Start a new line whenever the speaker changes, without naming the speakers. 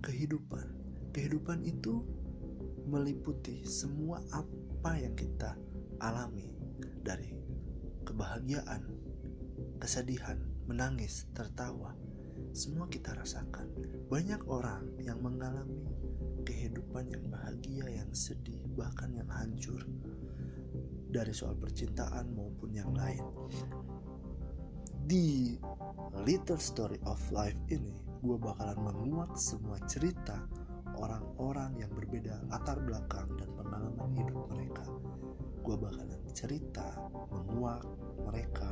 kehidupan. Kehidupan itu meliputi semua apa yang kita alami dari kebahagiaan, kesedihan, menangis, tertawa. Semua kita rasakan. Banyak orang yang mengalami kehidupan yang bahagia, yang sedih, bahkan yang hancur dari soal percintaan maupun yang lain. Di Little Story of Life ini, gue bakalan menguak semua cerita orang-orang yang berbeda latar belakang dan pengalaman hidup mereka. Gue bakalan cerita, menguak mereka